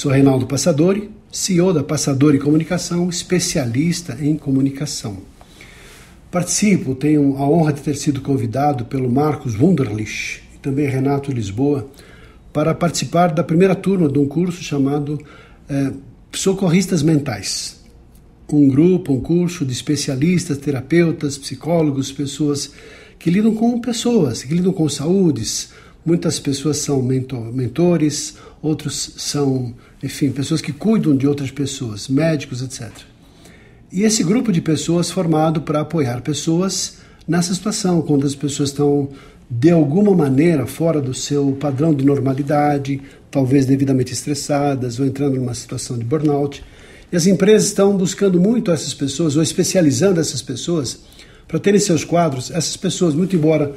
Sou Reinaldo Passadori, CEO da Passadori Comunicação, especialista em comunicação. Participo, tenho a honra de ter sido convidado pelo Marcos Wunderlich e também Renato Lisboa para participar da primeira turma de um curso chamado é, Socorristas Mentais um grupo, um curso de especialistas, terapeutas, psicólogos, pessoas que lidam com pessoas, que lidam com saúdes. Muitas pessoas são mentor, mentores, outros são, enfim, pessoas que cuidam de outras pessoas, médicos, etc. E esse grupo de pessoas formado para apoiar pessoas nessa situação, quando as pessoas estão de alguma maneira fora do seu padrão de normalidade, talvez devidamente estressadas ou entrando numa situação de burnout. E as empresas estão buscando muito essas pessoas, ou especializando essas pessoas, para terem seus quadros. Essas pessoas, muito embora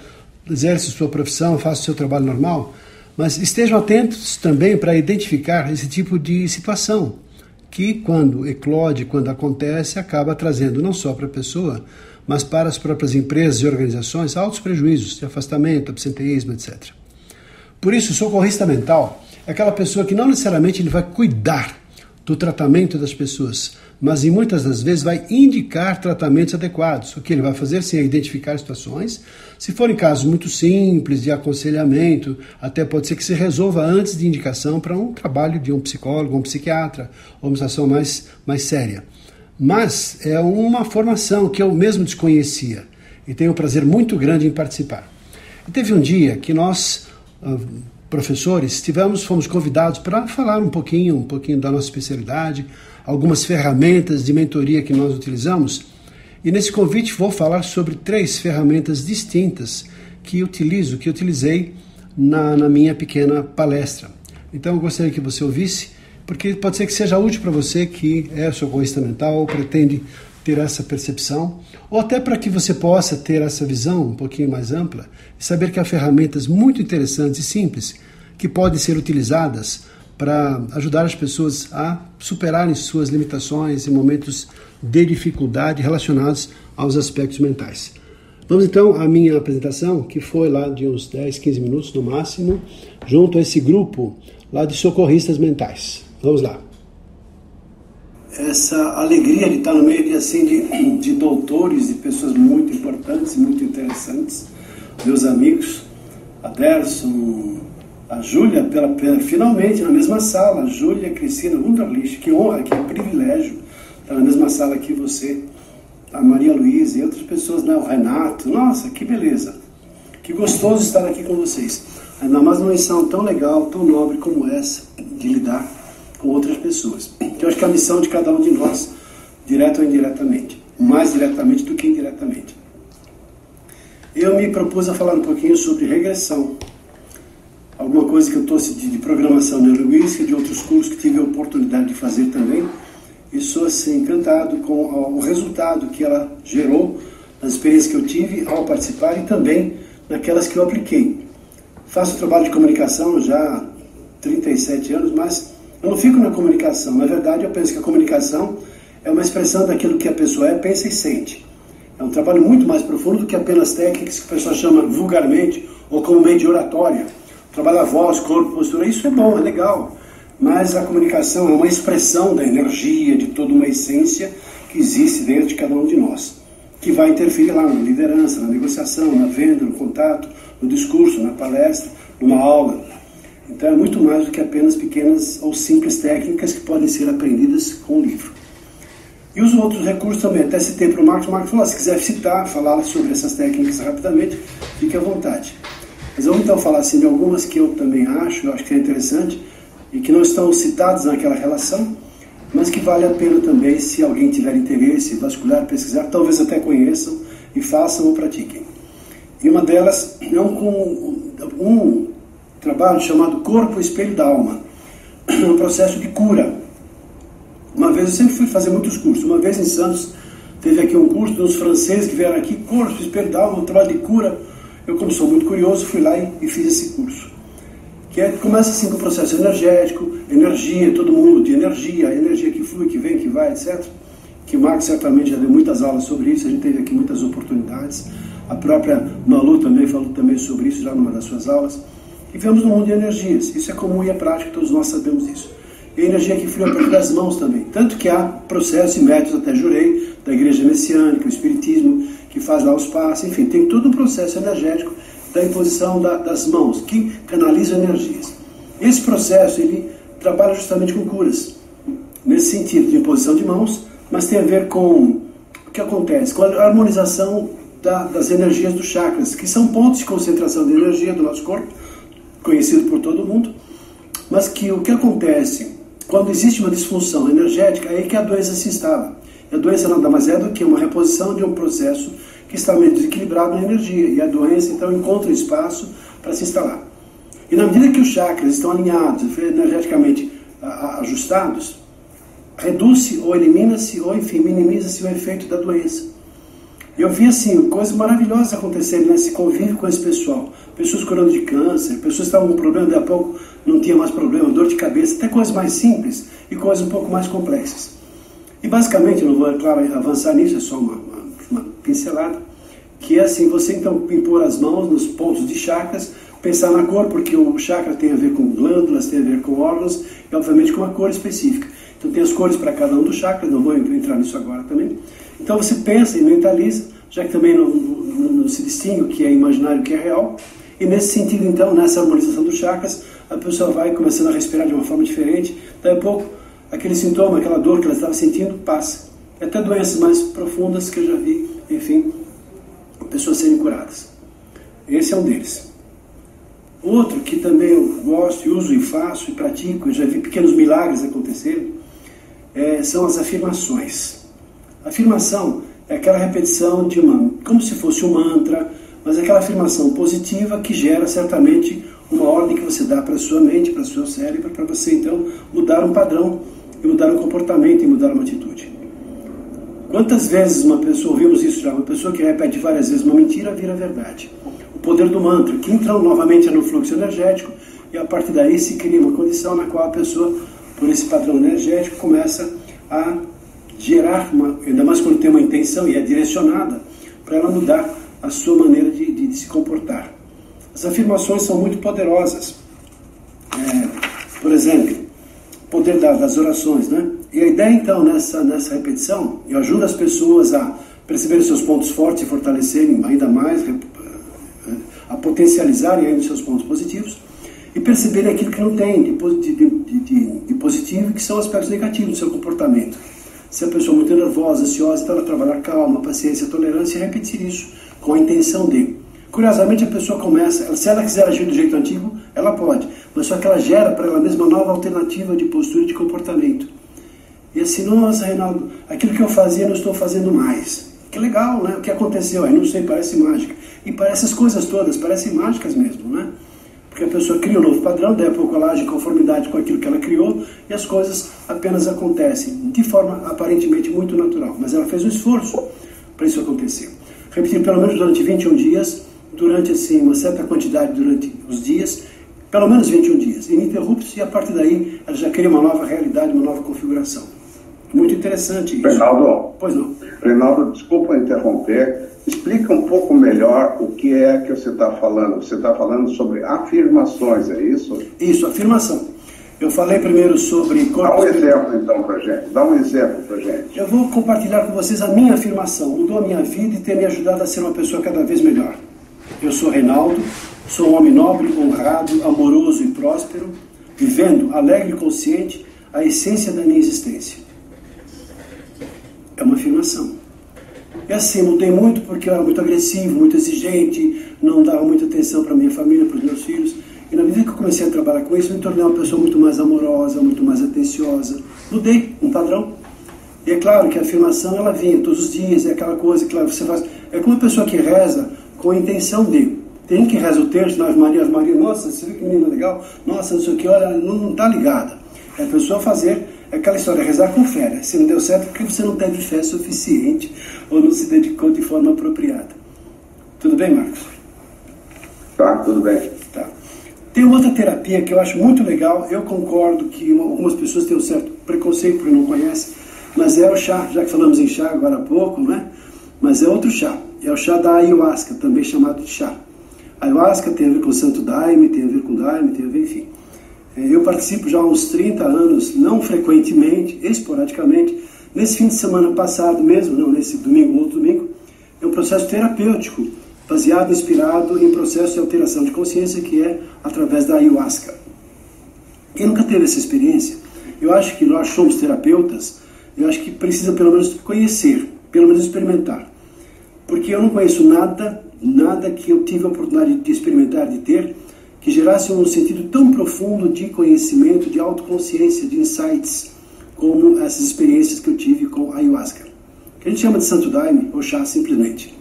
exerçam sua profissão, façam seu trabalho normal, mas estejam atentos também para identificar esse tipo de situação, que quando eclode, quando acontece, acaba trazendo não só para a pessoa, mas para as próprias empresas e organizações altos prejuízos de afastamento, absenteísmo, etc. Por isso, o socorrista mental é aquela pessoa que não necessariamente ele vai cuidar do tratamento das pessoas, mas em muitas das vezes vai indicar tratamentos adequados. O que ele vai fazer sim é identificar situações. Se forem casos muito simples de aconselhamento, até pode ser que se resolva antes de indicação para um trabalho de um psicólogo, um psiquiatra, ou uma situação mais, mais séria. Mas é uma formação que eu mesmo desconhecia e tenho um prazer muito grande em participar. E teve um dia que nós ah, professores, tivemos, fomos convidados para falar um pouquinho, um pouquinho da nossa especialidade, algumas ferramentas de mentoria que nós utilizamos. E nesse convite vou falar sobre três ferramentas distintas que utilizo, que utilizei na, na minha pequena palestra. Então eu gostaria que você ouvisse, porque pode ser que seja útil para você que é socorrista mental ou pretende ter essa percepção, ou até para que você possa ter essa visão um pouquinho mais ampla e saber que há ferramentas muito interessantes e simples que podem ser utilizadas para ajudar as pessoas a superarem suas limitações em momentos de dificuldade relacionados aos aspectos mentais. Vamos então à minha apresentação, que foi lá de uns 10, 15 minutos no máximo, junto a esse grupo lá de socorristas mentais. Vamos lá essa alegria de estar no meio de, assim, de, de doutores, de pessoas muito importantes, muito interessantes, meus amigos, a Derson, a Júlia, pela, pela, finalmente na mesma sala, Júlia Cristina Wunderlich, que honra, que privilégio estar na mesma sala que você, a Maria Luísa e outras pessoas, né, o Renato, nossa, que beleza, que gostoso estar aqui com vocês, ainda mais numa missão tão legal, tão nobre como essa, de lidar outras pessoas. Então, acho que a missão de cada um de nós, direto ou indiretamente, mais diretamente do que indiretamente. Eu me propus a falar um pouquinho sobre regressão, alguma coisa que eu trouxe de, de programação neurolinguística, de outros cursos que tive a oportunidade de fazer também, e sou assim encantado com o resultado que ela gerou nas experiências que eu tive ao participar e também naquelas que eu apliquei. Faço trabalho de comunicação já há 37 anos, mas eu não fico na comunicação. Na verdade, eu penso que a comunicação é uma expressão daquilo que a pessoa é, pensa e sente. É um trabalho muito mais profundo do que apenas técnicas que a pessoa chama vulgarmente ou comumente oratória. Trabalha voz, corpo, postura, isso é bom, é legal. Mas a comunicação é uma expressão da energia, de toda uma essência que existe dentro de cada um de nós, que vai interferir lá na liderança, na negociação, na venda, no contato, no discurso, na palestra, numa aula. Então é muito mais do que apenas pequenas ou simples técnicas que podem ser aprendidas com o livro. E os outros recursos também, até citei para o Marcos, o Marcos falou, se quiser citar, falar sobre essas técnicas rapidamente, fique à vontade. Mas vamos então falar assim, de algumas que eu também acho, eu acho que é interessante, e que não estão citadas naquela relação, mas que vale a pena também, se alguém tiver interesse, vascular, pesquisar, talvez até conheçam e façam ou pratiquem. E uma delas é um, um trabalho chamado Corpo Espelho da Alma. É um processo de cura. Uma vez, eu sempre fui fazer muitos cursos. Uma vez em Santos, teve aqui um curso dos franceses que vieram aqui, curso espiritual, um trabalho de cura. Eu, como sou muito curioso, fui lá e, e fiz esse curso. Que é, começa assim com o processo energético, energia, todo mundo de energia, energia que flui, que vem, que vai, etc. Que o Marcos certamente já deu muitas aulas sobre isso, a gente teve aqui muitas oportunidades. A própria Malu também falou também sobre isso já numa das suas aulas. Vivemos no mundo de energias. Isso é comum e é prático, todos nós sabemos isso. E a energia que flui através das mãos também. Tanto que há processos e métodos, até jurei, da igreja messiânica, o espiritismo, que faz lá os passos, enfim, tem todo um processo energético da imposição da, das mãos, que canaliza energias. Esse processo, ele trabalha justamente com curas, nesse sentido de imposição de mãos, mas tem a ver com o que acontece, com a harmonização da, das energias dos chakras, que são pontos de concentração de energia do nosso corpo, conhecido por todo mundo, mas que o que acontece quando existe uma disfunção energética é que a doença se instala. A doença nada mais é do que uma reposição de um processo que está meio desequilibrado na energia. E a doença então encontra espaço para se instalar. E na medida que os chakras estão alinhados, energeticamente ajustados, reduz-se ou elimina-se ou enfim minimiza-se o efeito da doença. Eu vi assim coisas maravilhosas acontecendo nesse convívio com esse pessoal pessoas curando de câncer, pessoas estavam com problema, daqui a pouco não tinha mais problema, dor de cabeça, até coisas mais simples e coisas um pouco mais complexas. E basicamente, não vou, claro, avançar nisso, é só uma, uma, uma pincelada, que é assim, você então impor as mãos nos pontos de chakras, pensar na cor, porque o chakra tem a ver com glândulas, tem a ver com órgãos e obviamente com uma cor específica. Então tem as cores para cada um dos chakras, não vou entrar nisso agora também. Então você pensa e mentaliza, já que também não, não, não se distingue o que é imaginário e o que é real, e nesse sentido, então, nessa harmonização dos chakras, a pessoa vai começando a respirar de uma forma diferente. Daí a pouco, aquele sintoma, aquela dor que ela estava sentindo, passa. E até doenças mais profundas que eu já vi, enfim, pessoas serem curadas. Esse é um deles. Outro que também eu gosto e uso e faço e pratico, eu já vi pequenos milagres acontecerem, é, são as afirmações. Afirmação é aquela repetição de uma, como se fosse um mantra, mas é aquela afirmação positiva que gera certamente uma ordem que você dá para a sua mente, para o seu cérebro, para você então mudar um padrão e mudar um comportamento e mudar uma atitude. Quantas vezes uma pessoa, ouvimos isso já, uma pessoa que repete várias vezes uma mentira vira verdade. O poder do mantra, que entra novamente no fluxo energético e a partir daí se cria uma condição na qual a pessoa, por esse padrão energético, começa a gerar, uma, ainda mais quando tem uma intenção e é direcionada, para ela mudar a sua maneira de, de, de se comportar. As afirmações são muito poderosas. É, por exemplo, o poder da, das orações, né? E a ideia então nessa, nessa repetição, eu ajudo as pessoas a perceberem seus pontos fortes e fortalecerem ainda mais, a potencializarem ainda os seus pontos positivos e perceberem aquilo que não tem de, de, de, de positivo que são aspectos negativos do seu comportamento. Se a pessoa é muito nervosa, ansiosa, então ela trabalhar calma, paciência, tolerância e repetir isso com a intenção de. Curiosamente, a pessoa começa, se ela quiser agir do jeito antigo, ela pode, mas só que ela gera para ela mesma nova alternativa de postura e de comportamento. E assim, nossa, Reinaldo, aquilo que eu fazia não estou fazendo mais. Que legal, né? O que aconteceu? Aí não sei, parece mágica. E parece as coisas todas, parecem mágicas mesmo, né? Porque a pessoa cria um novo padrão, daí a pouco ela age em conformidade com aquilo que ela criou e as coisas apenas acontecem de forma aparentemente muito natural. Mas ela fez um esforço para isso acontecer repetir pelo menos durante 21 dias, durante assim uma certa quantidade durante os dias, pelo menos 21 dias, ininterruptos, e a partir daí ela já cria uma nova realidade, uma nova configuração. Muito interessante isso. Reinaldo, pois não. Reinaldo, desculpa interromper. Explica um pouco melhor o que é que você está falando. Você está falando sobre afirmações, é isso? Isso, afirmação. Eu falei primeiro sobre Dá um exemplo então para gente. Dá um exemplo para gente. Eu vou compartilhar com vocês a minha afirmação. Mudou a minha vida e tem me ajudado a ser uma pessoa cada vez melhor. Eu sou Reinaldo, sou um homem nobre, honrado, amoroso e próspero, vivendo alegre e consciente a essência da minha existência. É afirmação. E assim, mudei muito porque eu era muito agressivo, muito exigente, não dava muita atenção para minha família, para os meus filhos. E na medida que eu comecei a trabalhar com isso, me tornei uma pessoa muito mais amorosa, muito mais atenciosa. Mudei um padrão. E é claro que a afirmação ela vinha todos os dias, é aquela coisa que você faz. É como uma pessoa que reza com a intenção de. Tem que reza o texto nas Marias Maria, nossa, você viu que menina legal? Nossa, não sei o que, olha, não está ligada. É a pessoa fazer É aquela história, rezar com fé. Né? Se não deu certo, porque você não teve fé suficiente ou não se dedicou de forma apropriada. Tudo bem, Marcos? Tá, tudo bem. Tá. Tem outra terapia que eu acho muito legal. Eu concordo que algumas pessoas têm um certo preconceito porque não conhecem, mas é o chá, já que falamos em chá agora há pouco, né? Mas é outro chá. É o chá da ayahuasca, também chamado de chá. A ayahuasca tem a ver com santo daime, tem a ver com daime, tem a ver, enfim. É, eu participo já há uns 30 anos, não frequentemente, esporadicamente. Nesse fim de semana passado mesmo, não nesse domingo, outro domingo, é um processo terapêutico, baseado, inspirado em processo de alteração de consciência que é através da ayahuasca. Quem nunca teve essa experiência, eu acho que nós somos terapeutas, eu acho que precisa pelo menos conhecer, pelo menos experimentar. Porque eu não conheço nada, nada que eu tive a oportunidade de experimentar, de ter, que gerasse um sentido tão profundo de conhecimento, de autoconsciência, de insights, como essas experiências que eu tive com a ayahuasca. Que a gente chama de santo daime, ou chá simplesmente.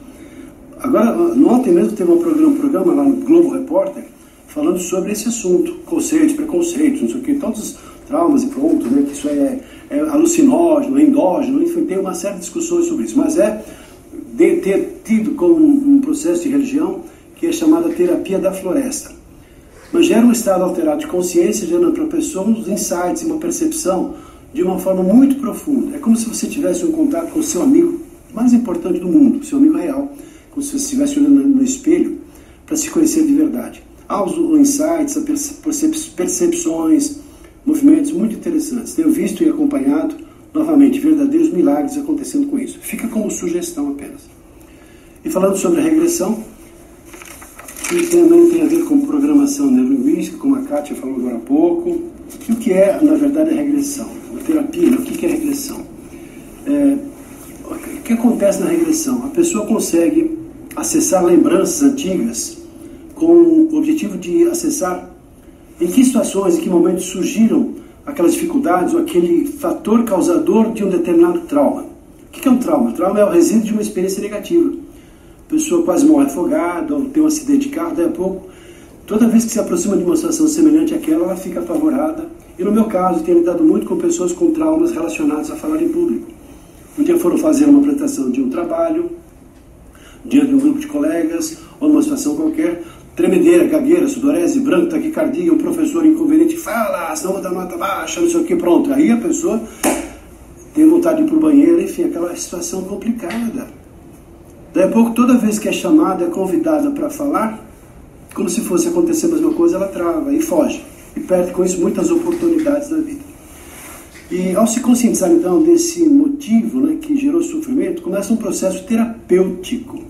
Agora, ontem mesmo teve um programa, um programa lá no Globo Repórter falando sobre esse assunto, conceitos, preconceitos, não sei o que, todos os traumas e pronto, né, que isso é, é alucinógeno, endógeno, enfim, tem uma série de discussões sobre isso, mas é de ter tido como um processo de religião que é chamada terapia da floresta mas gera um estado alterado de consciência, gerando para a pessoa uns insights, uma percepção de uma forma muito profunda. É como se você tivesse um contato com o seu amigo mais importante do mundo, seu amigo real, como se você estivesse olhando no espelho para se conhecer de verdade. Há os insights, percepções, movimentos muito interessantes. Tenho visto e acompanhado, novamente, verdadeiros milagres acontecendo com isso. Fica como sugestão apenas. E falando sobre a regressão, que também tem a ver com programação neurolinguística, como a Kátia falou agora há pouco. E o que é, na verdade, a regressão? A terapia, o que é regressão? É, o que acontece na regressão? A pessoa consegue acessar lembranças antigas com o objetivo de acessar em que situações, em que momentos surgiram aquelas dificuldades ou aquele fator causador de um determinado trauma. O que é um trauma? O trauma é o resíduo de uma experiência negativa pessoa quase morre afogada, ou tem um acidente de carro, daí a pouco, toda vez que se aproxima de uma situação semelhante àquela, ela fica apavorada. E no meu caso, tenho lidado muito com pessoas com traumas relacionados a falar em público. Um dia foram fazer uma apresentação de um trabalho, diante de um grupo de colegas, ou numa situação qualquer, tremedeira, gagueira, sudorese, branco, taquicardia, um professor inconveniente fala, senão vou dar nota baixa, não sei o que, pronto. Aí a pessoa tem vontade de ir para o banheiro, enfim, aquela situação complicada. Daí a pouco, toda vez que é chamada, é convidada para falar, como se fosse acontecer a mesma coisa, ela trava e foge. E perde com isso muitas oportunidades da vida. E ao se conscientizar então desse motivo né, que gerou sofrimento, começa um processo terapêutico,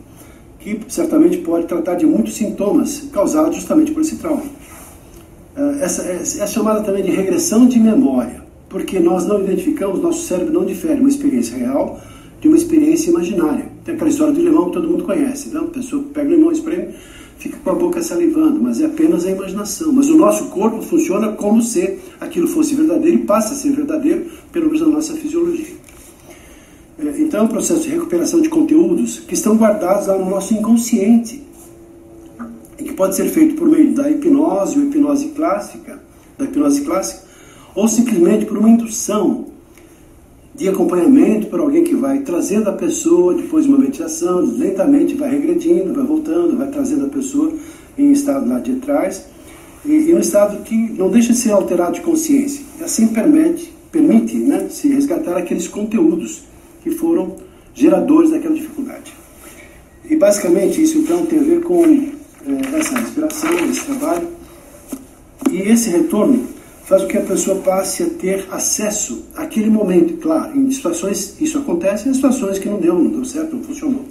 que certamente pode tratar de muitos sintomas causados justamente por esse trauma. Ah, essa é, é chamada também de regressão de memória, porque nós não identificamos, nosso cérebro não difere uma experiência real de uma experiência imaginária. Tem aquela história do limão que todo mundo conhece. Né? A pessoa pega o limão, espreme, fica com a boca salivando, mas é apenas a imaginação. Mas o nosso corpo funciona como se aquilo fosse verdadeiro e passa a ser verdadeiro, pelo menos na nossa fisiologia. É, então é um processo de recuperação de conteúdos que estão guardados lá no nosso inconsciente e que pode ser feito por meio da hipnose ou hipnose clássica, da hipnose clássica, ou simplesmente por uma indução de acompanhamento para alguém que vai trazendo a pessoa, depois de uma meditação, lentamente vai regredindo, vai voltando, vai trazendo a pessoa em estado lá de trás, e, e um estado que não deixa de ser alterado de consciência. E assim permite, permite né, se resgatar aqueles conteúdos que foram geradores daquela dificuldade. E basicamente isso então tem a ver com é, essa respiração, esse trabalho, e esse retorno faz com que a pessoa passe a ter acesso àquele momento. Claro, em situações isso acontece, em situações que não deu, não deu certo, não funcionou.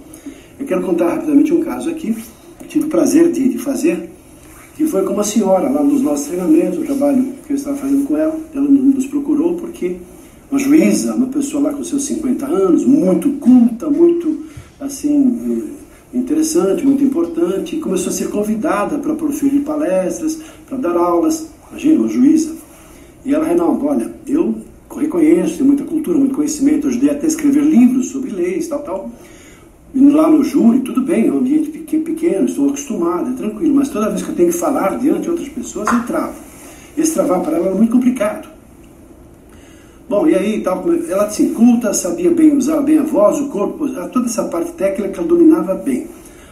Eu quero contar rapidamente um caso aqui, tive o prazer de, de fazer, que foi com uma senhora lá nos nossos treinamentos, o trabalho que eu estava fazendo com ela, ela nos procurou porque uma juíza, uma pessoa lá com seus 50 anos, muito culta, muito assim interessante, muito importante, começou a ser convidada para proferir palestras, para dar aulas. Imagina, uma juíza, e ela, Reinaldo, olha, eu reconheço, tenho muita cultura, muito conhecimento, ajudei até a escrever livros sobre leis, tal, tal. Indo lá no júri, tudo bem, é um ambiente pequeno, estou acostumado, é tranquilo, mas toda vez que eu tenho que falar diante de outras pessoas, eu travo. Esse travar para ela é muito complicado. Bom, e aí, tal, ela assim, culta, sabia bem, usava bem a voz, o corpo, toda essa parte técnica ela dominava bem.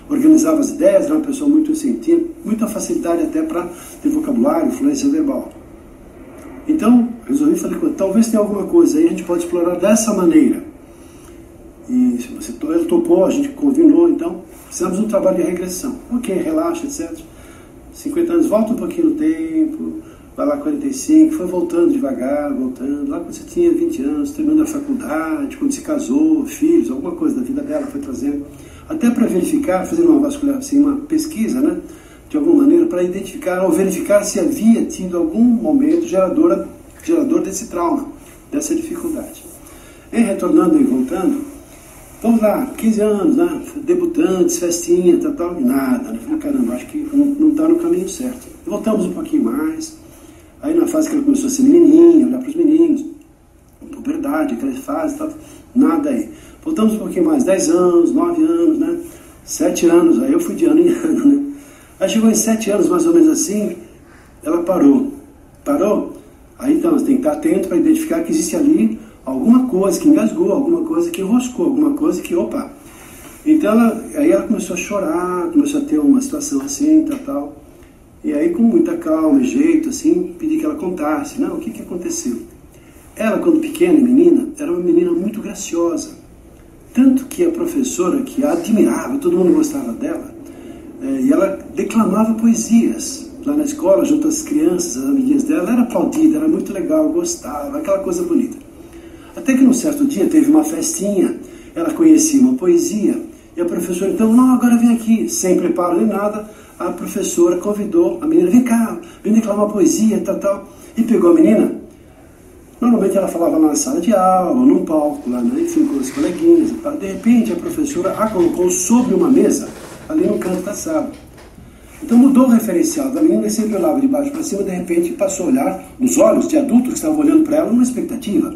Organizava as ideias, era uma pessoa muito assim, tinha muita facilidade até para ter vocabulário, fluência verbal. Então, resolvi falei, talvez tenha alguma coisa aí, a gente pode explorar dessa maneira. E se você, ele topou, a gente combinou, então, de um trabalho de regressão. Ok, relaxa, etc. 50 anos, volta um pouquinho no tempo, vai lá 45, foi voltando devagar, voltando. Lá quando você tinha 20 anos, terminando a faculdade, quando se casou, filhos, alguma coisa da vida dela foi trazendo. Até para verificar, fazendo uma vascular, assim, uma pesquisa, né? Para identificar ou verificar se havia tido algum momento gerador, gerador desse trauma, dessa dificuldade. Em retornando e voltando, vamos lá, 15 anos, né? Debutantes, festinha, tal, tal, nada. Né? Falei, caramba, acho que não está no caminho certo. Voltamos um pouquinho mais Aí na fase que ela começou a ser menininha, olhar para os meninos, puberdade, aquela fase, tal, nada aí. Voltamos um pouquinho mais, 10 anos, 9 anos, né? 7 anos, aí eu fui de ano em ano, né? Aí chegou em 7 anos, mais ou menos assim, ela parou. Parou? Aí então, você tem que estar atento para identificar que existe ali alguma coisa que engasgou, alguma coisa que enroscou, alguma coisa que, opa. Então, ela, aí ela começou a chorar, começou a ter uma situação assim, tal, tal. E aí, com muita calma e jeito, assim, pedi que ela contasse, não, o que, que aconteceu? Ela, quando pequena menina, era uma menina muito graciosa. Tanto que a professora, que a admirava, todo mundo gostava dela, é, e ela declamava poesias lá na escola, junto às crianças, as amiguinhas dela, ela era aplaudida, era muito legal, gostava, aquela coisa bonita. Até que num certo dia teve uma festinha, ela conhecia uma poesia, e a professora, então, não, agora vem aqui, sem preparo nem nada, a professora convidou a menina, vem cá, vem declamar poesia, tal, tal. E pegou a menina. Normalmente ela falava na sala de aula, num palco, lá, né? enfim, com os coleguinhas. De repente a professora a colocou sobre uma mesa, ali no canto da sala. Então mudou o referencial da menina, sempre olhava de baixo para cima, de repente passou a olhar nos olhos de adultos que estavam olhando para ela, numa expectativa.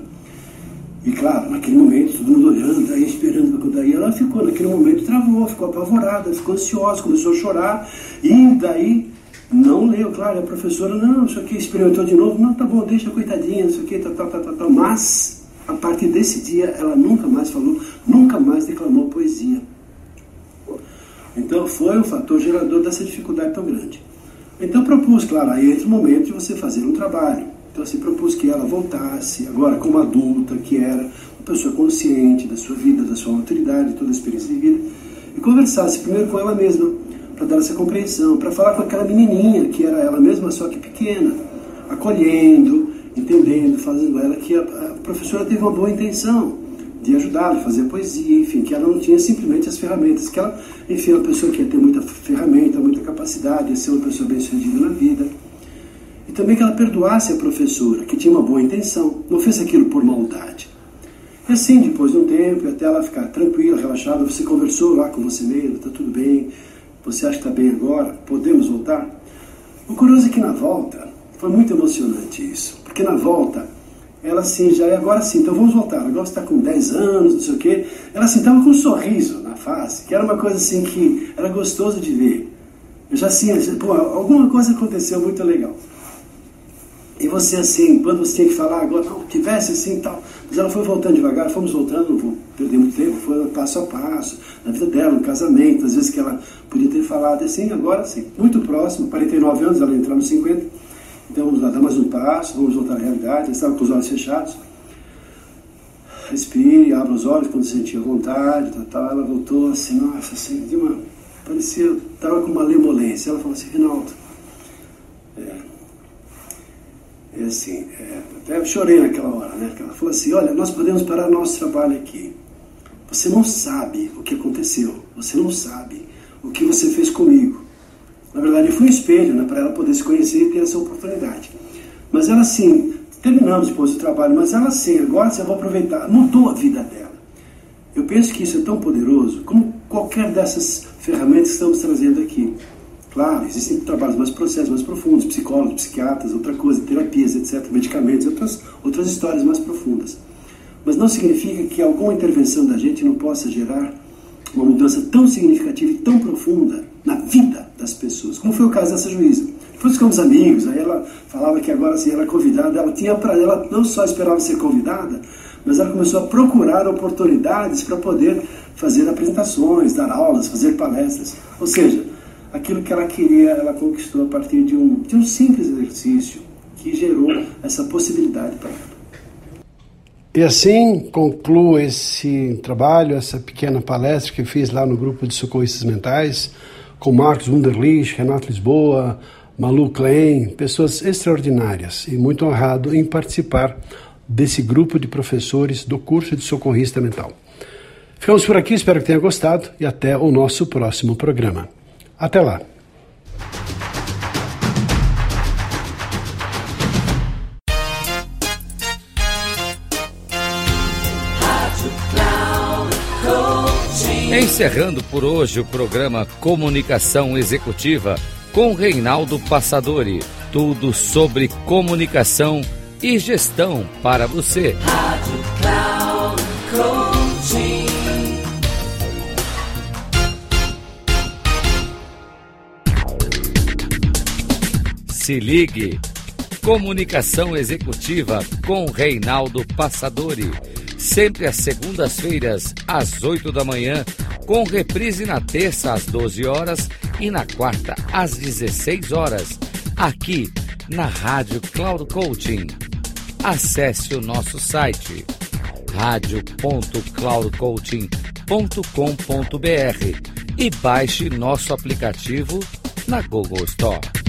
E claro, naquele momento, todo mundo olhando, aí esperando para daí ela ficou, naquele momento travou, ficou apavorada, ficou ansiosa, começou a chorar, e daí não leu, claro, a professora, não, isso aqui experimentou de novo, não, tá bom, deixa coitadinha, isso aqui, tal, tal, tal, tal, mas a partir desse dia ela nunca mais falou, nunca mais declamou poesia. Então foi o fator gerador dessa dificuldade tão grande. Então propus, claro, aí entre o momento de você fazer um trabalho. Então se propus que ela voltasse, agora como adulta, que era uma pessoa consciente da sua vida, da sua autoridade, toda a experiência de vida, e conversasse primeiro com ela mesma, para dar essa compreensão, para falar com aquela menininha, que era ela mesma, só que pequena, acolhendo, entendendo, fazendo ela que a, a professora teve uma boa intenção de ajudá-la fazer poesia, enfim, que ela não tinha simplesmente as ferramentas, que ela, enfim, é uma pessoa que ia ter muita ferramenta, muita capacidade, ia ser uma pessoa bem-sucedida na vida e também que ela perdoasse a professora, que tinha uma boa intenção, não fez aquilo por maldade. E assim, depois de um tempo, até ela ficar tranquila, relaxada, você conversou lá com você mesmo, está tudo bem, você acha que está bem agora, podemos voltar? O curioso é que na volta, foi muito emocionante isso, porque na volta, ela assim, já agora sim, então vamos voltar, agora você está com 10 anos, não sei o quê, ela assim, estava com um sorriso na face, que era uma coisa assim que era gostoso de ver. Eu já assim, pô, alguma coisa aconteceu muito legal. E você assim, quando você tinha que falar, agora não, tivesse assim tal. Mas ela foi voltando devagar, fomos voltando, não vou perder muito tempo, foi passo a passo, na vida dela, no casamento, às vezes que ela podia ter falado assim, agora sim, muito próximo, 49 anos, ela entrou nos 50. Então vamos lá, dar mais um passo, vamos voltar à realidade. Estava com os olhos fechados. Respire, abra os olhos quando sentia vontade, tal, tal. Ela voltou assim, nossa, assim, de uma. Parecia, estava com uma lemolência. Ela falou assim, Rinaldo, é, é assim, é, até chorei naquela hora, né? Ela falou assim, olha, nós podemos parar nosso trabalho aqui. Você não sabe o que aconteceu, você não sabe o que você fez comigo. Na verdade, foi um espelho né, para ela poder se conhecer e ter essa oportunidade. Mas ela assim, terminamos depois do trabalho, mas ela assim, agora você vai aproveitar, mudou a vida dela. Eu penso que isso é tão poderoso como qualquer dessas ferramentas que estamos trazendo aqui. Claro, existem trabalhos mais processos mais profundos, psicólogos, psiquiatras, outra coisa, terapias, etc., medicamentos, outras, outras histórias mais profundas. Mas não significa que alguma intervenção da gente não possa gerar uma mudança tão significativa e tão profunda na vida das pessoas, como foi o caso dessa juíza. ficamos amigos. Aí ela falava que agora assim, era convidada, ela tinha para ela não só esperava ser convidada, mas ela começou a procurar oportunidades para poder fazer apresentações, dar aulas, fazer palestras. Ou seja, aquilo que ela queria, ela conquistou a partir de um, de um simples exercício que gerou essa possibilidade para ela. E assim concluo esse trabalho, essa pequena palestra que fiz lá no grupo de socorristas mentais, com Marcos Wunderlich, Renato Lisboa, Malu Klein, pessoas extraordinárias e muito honrado em participar desse grupo de professores do curso de socorrista mental. Ficamos por aqui, espero que tenha gostado e até o nosso próximo programa. Até lá! Encerrando por hoje o programa Comunicação Executiva com Reinaldo Passadori. Tudo sobre comunicação e gestão para você. Rádio Cloud Coaching. Se ligue. Comunicação Executiva com Reinaldo Passadori sempre às segundas-feiras, às 8 da manhã, com reprise na terça às 12 horas e na quarta às 16 horas, aqui na Rádio Cloud Coaching. Acesse o nosso site radio.cloudcoaching.com.br e baixe nosso aplicativo na Google Store.